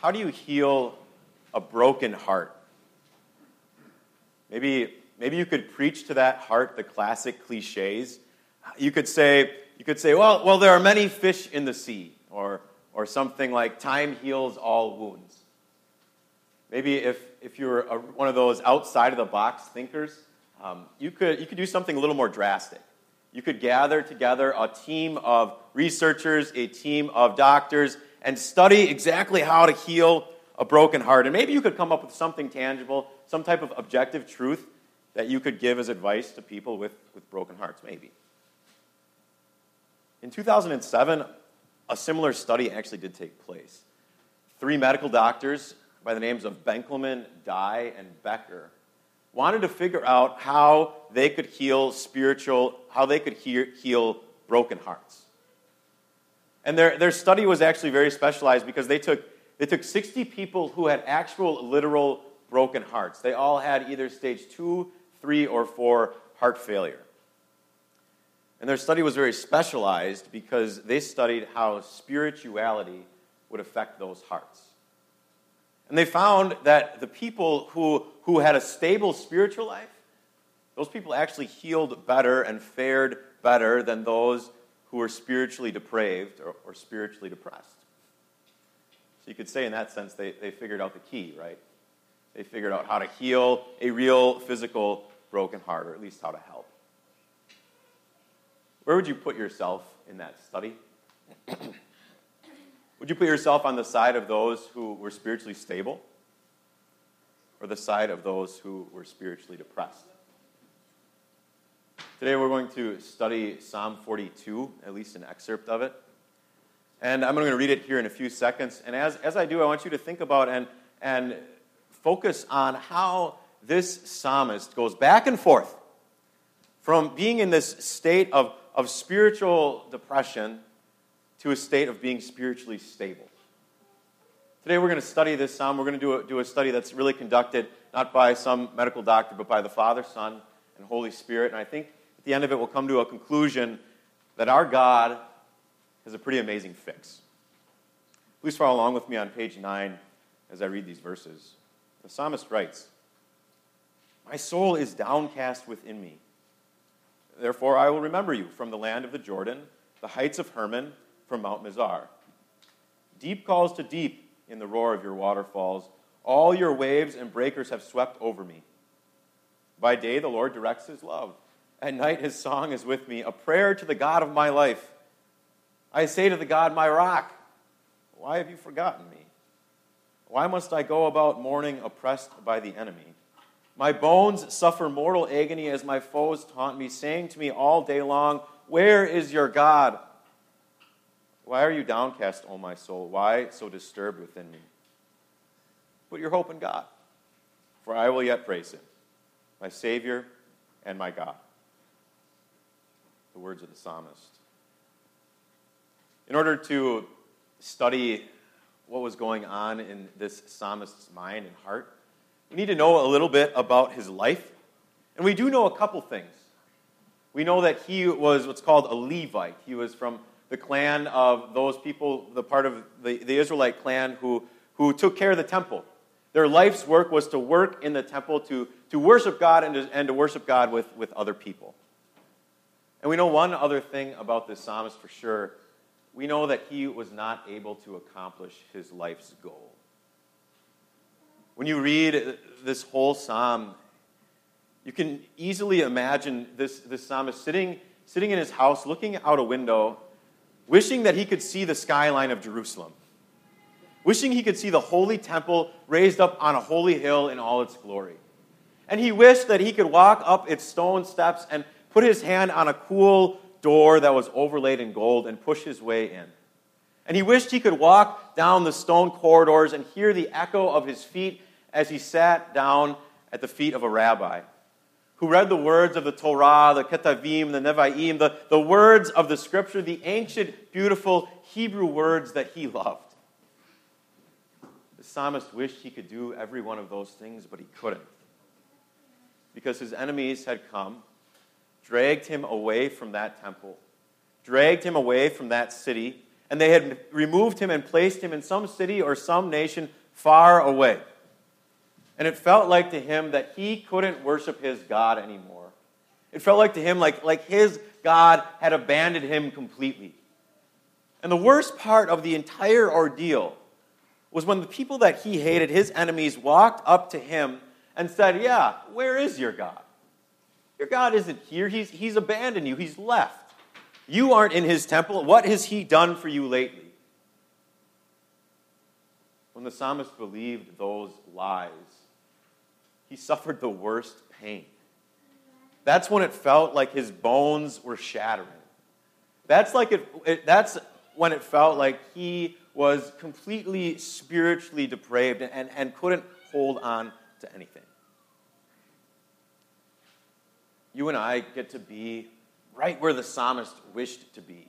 how do you heal a broken heart? Maybe, maybe you could preach to that heart the classic cliches. You could say, you could say well, well, there are many fish in the sea, or, or something like time heals all wounds. Maybe if, if you're a, one of those outside of the box thinkers, um, you, could, you could do something a little more drastic. You could gather together a team of researchers, a team of doctors, and study exactly how to heal a broken heart. And maybe you could come up with something tangible, some type of objective truth that you could give as advice to people with, with broken hearts, maybe. In 2007, a similar study actually did take place. Three medical doctors by the names of Benkelman, Dye, and Becker wanted to figure out how they could heal spiritual, how they could heal broken hearts. And their, their study was actually very specialized because they took, they took 60 people who had actual, literal broken hearts. They all had either stage two, three, or four heart failure. And their study was very specialized because they studied how spirituality would affect those hearts. And they found that the people who, who had a stable spiritual life, those people actually healed better and fared better than those who are spiritually depraved or, or spiritually depressed. So you could say, in that sense, they, they figured out the key, right? They figured out how to heal a real physical broken heart, or at least how to help. Where would you put yourself in that study? would you put yourself on the side of those who were spiritually stable, or the side of those who were spiritually depressed? Today we're going to study Psalm 42, at least an excerpt of it. And I'm going to read it here in a few seconds. And as, as I do, I want you to think about and, and focus on how this psalmist goes back and forth from being in this state of, of spiritual depression to a state of being spiritually stable. Today we're going to study this psalm. We're going to do a, do a study that's really conducted not by some medical doctor, but by the Father, Son, and Holy Spirit. And I think the end of it, we'll come to a conclusion that our God has a pretty amazing fix. Please follow along with me on page 9 as I read these verses. The psalmist writes My soul is downcast within me. Therefore, I will remember you from the land of the Jordan, the heights of Hermon, from Mount Mizar. Deep calls to deep in the roar of your waterfalls. All your waves and breakers have swept over me. By day, the Lord directs his love at night, his song is with me, a prayer to the God of my life. I say to the God, my rock, why have you forgotten me? Why must I go about mourning, oppressed by the enemy? My bones suffer mortal agony as my foes taunt me, saying to me all day long, Where is your God? Why are you downcast, O my soul? Why so disturbed within me? Put your hope in God, for I will yet praise him, my Savior and my God the words of the psalmist. In order to study what was going on in this psalmist's mind and heart, we need to know a little bit about his life. And we do know a couple things. We know that he was what's called a Levite. He was from the clan of those people, the part of the, the Israelite clan who, who took care of the temple. Their life's work was to work in the temple, to, to worship God, and to, and to worship God with, with other people. And we know one other thing about this psalmist for sure. We know that he was not able to accomplish his life's goal. When you read this whole psalm, you can easily imagine this, this psalmist sitting, sitting in his house, looking out a window, wishing that he could see the skyline of Jerusalem, wishing he could see the holy temple raised up on a holy hill in all its glory. And he wished that he could walk up its stone steps and put his hand on a cool door that was overlaid in gold and push his way in. And he wished he could walk down the stone corridors and hear the echo of his feet as he sat down at the feet of a rabbi who read the words of the Torah, the Ketavim, the Nevi'im, the, the words of the scripture, the ancient, beautiful Hebrew words that he loved. The psalmist wished he could do every one of those things, but he couldn't. Because his enemies had come dragged him away from that temple, dragged him away from that city, and they had removed him and placed him in some city or some nation far away. And it felt like to him that he couldn't worship his God anymore. It felt like to him like, like his God had abandoned him completely. And the worst part of the entire ordeal was when the people that he hated, his enemies, walked up to him and said, Yeah, where is your God? Your God isn't here. He's, he's abandoned you, he's left. You aren't in his temple. What has he done for you lately? When the psalmist believed those lies, he suffered the worst pain. That's when it felt like his bones were shattering. That's like it, it that's when it felt like he was completely spiritually depraved and, and couldn't hold on to anything. You and I get to be right where the psalmist wished to be,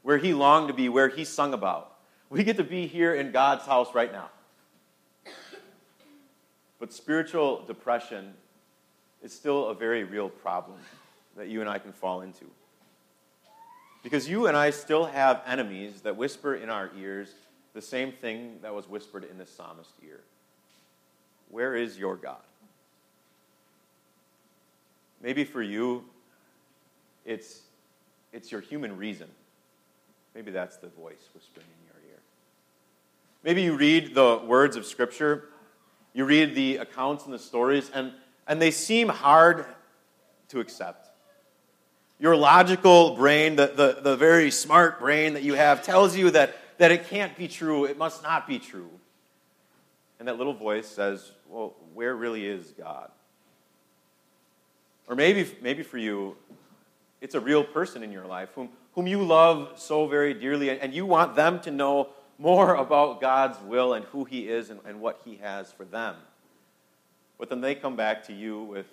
where he longed to be, where he sung about. We get to be here in God's house right now. But spiritual depression is still a very real problem that you and I can fall into. Because you and I still have enemies that whisper in our ears the same thing that was whispered in the psalmist's ear Where is your God? Maybe for you, it's, it's your human reason. Maybe that's the voice whispering in your ear. Maybe you read the words of Scripture, you read the accounts and the stories, and, and they seem hard to accept. Your logical brain, the, the, the very smart brain that you have, tells you that, that it can't be true, it must not be true. And that little voice says, Well, where really is God? Or maybe, maybe for you, it's a real person in your life whom, whom you love so very dearly, and, you want them to know more about God's will and who He is and, and what He has for them. But then they come back to you with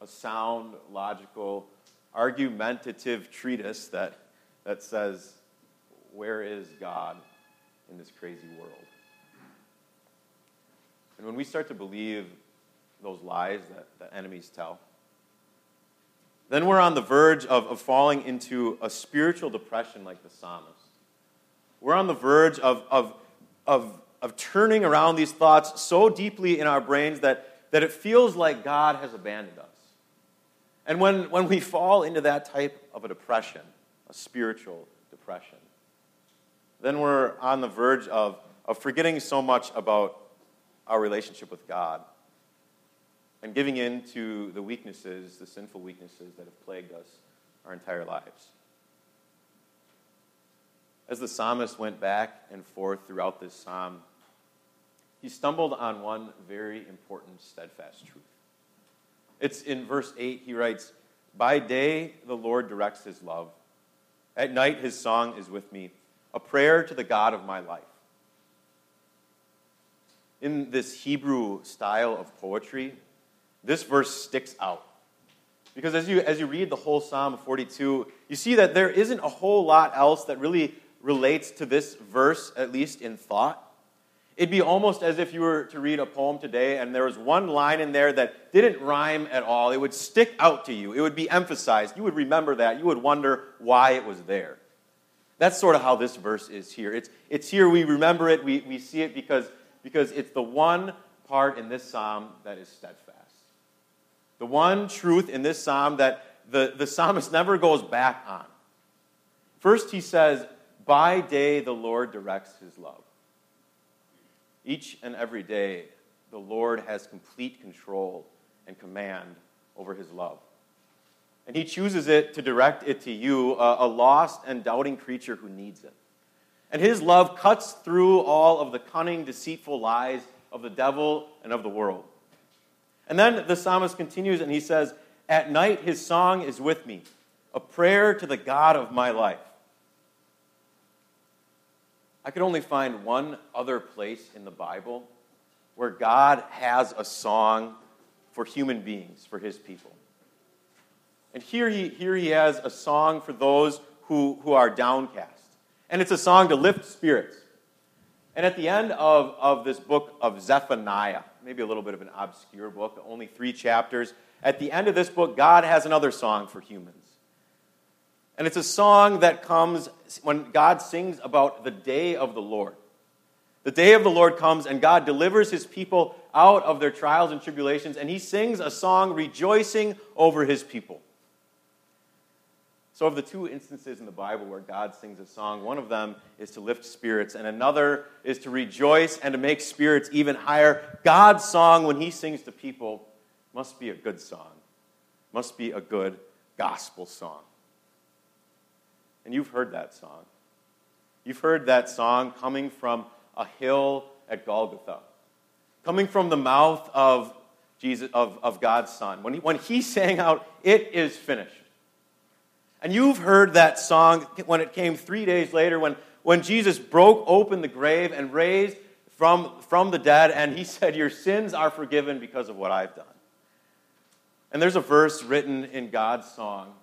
a sound, logical, argumentative treatise that, that says, Where is God in this crazy world? And when we start to believe those lies that, that enemies tell, then we're on the verge of, of falling into a spiritual depression like the psalmist. We're on the verge of, of, of, of turning around these thoughts so deeply in our brains that, that it feels like God has abandoned us. And when, when we fall into that type of a depression, a spiritual depression, then we're on the verge of, of forgetting so much about our relationship with God and giving in to the weaknesses, the sinful weaknesses that have plagued us our entire lives. As the psalmist went back and forth throughout this psalm, he stumbled on one very important, steadfast truth. It's in verse 8, he writes, By day the Lord directs his love. At night his song is with me, a prayer to the God of my life. In this Hebrew style of poetry, this verse sticks out. Because as you, as you read the whole Psalm of 42, you see that there isn't a whole lot else that really relates to this verse, at least in thought. It'd be almost as if you were to read a poem today and there was one line in there that didn't rhyme at all. It would stick out to you, it would be emphasized. You would remember that. You would wonder why it was there. That's sort of how this verse is here. It's, it's here, we remember it, we, we see it because, because it's the one part in this psalm that is steadfast. The one truth in this psalm that the, the psalmist never goes back on. First, he says, By day the Lord directs his love. Each and every day, the Lord has complete control and command over his love. And he chooses it to direct it to you, a, a lost and doubting creature who needs it. And his love cuts through all of the cunning, deceitful lies of the devil and of the world. And then the psalmist continues and he says, At night his song is with me, a prayer to the God of my life. I could only find one other place in the Bible where God has a song for human beings, for his people. And here he, here he has a song for those who, who are downcast. And it's a song to lift spirits. And at the end of, of this book of Zephaniah, maybe a little bit of an obscure book, only three chapters, at the end of this book, God has another song for humans. And it's a song that comes when God sings about the day of the Lord. The day of the Lord comes, and God delivers his people out of their trials and tribulations, and he sings a song rejoicing over his people. So, of the two instances in the Bible where God sings a song, one of them is to lift spirits, and another is to rejoice and to make spirits even higher. God's song, when he sings to people, must be a good song, must be a good gospel song. And you've heard that song. You've heard that song coming from a hill at Golgotha, coming from the mouth of, Jesus, of, of God's Son. When he, when he sang out, It is finished. And you've heard that song when it came three days later when, when Jesus broke open the grave and raised from, from the dead, and he said, Your sins are forgiven because of what I've done. And there's a verse written in God's song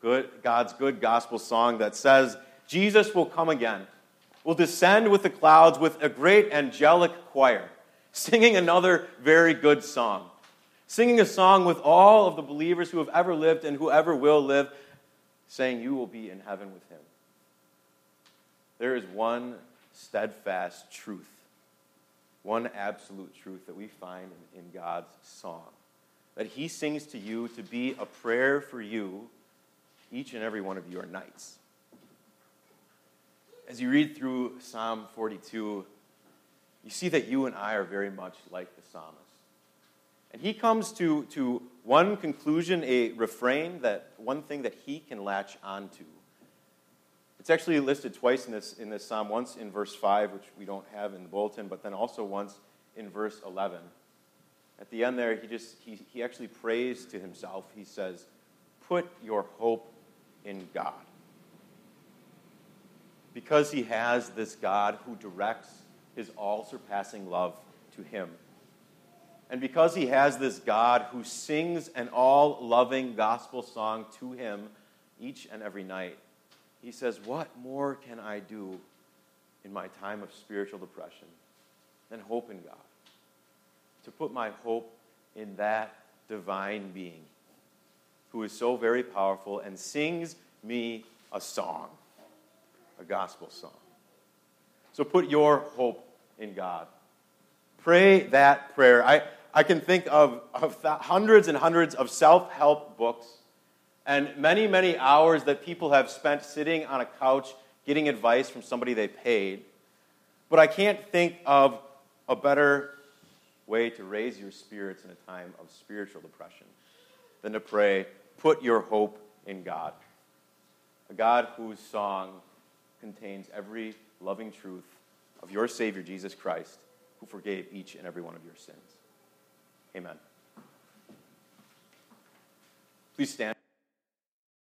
good, God's good gospel song that says, Jesus will come again, will descend with the clouds with a great angelic choir, singing another very good song. Singing a song with all of the believers who have ever lived and whoever will live, saying, You will be in heaven with him. There is one steadfast truth, one absolute truth that we find in, God's song that he sings to you to be a prayer for you each and every one of your nights. As you read through Psalm 42, you see that you and I are very much like the psalmist. And he comes to, to one conclusion, a refrain, that one thing that he can latch onto. It's actually listed twice in this, in this psalm, once in verse 5, which we don't have in the bulletin, but then also once in verse 11. At the end there, he just he, he actually prays to himself. He says, Put your hope in God. Because he has this God who directs his all surpassing love to him. And because he has this God who sings an all loving gospel song to him each and every night, he says, What more can I do in my time of spiritual depression than hope in God? To put my hope in that divine being who is so very powerful and sings me a song, a gospel song. So put your hope in God. Pray that prayer. I, I can think of, of hundreds and hundreds of self help books and many, many hours that people have spent sitting on a couch getting advice from somebody they paid. But I can't think of a better way to raise your spirits in a time of spiritual depression than to pray, Put your hope in God. A God whose song contains every loving truth of your Savior, Jesus Christ, who forgave each and every one of your sins. Amen. Please stand.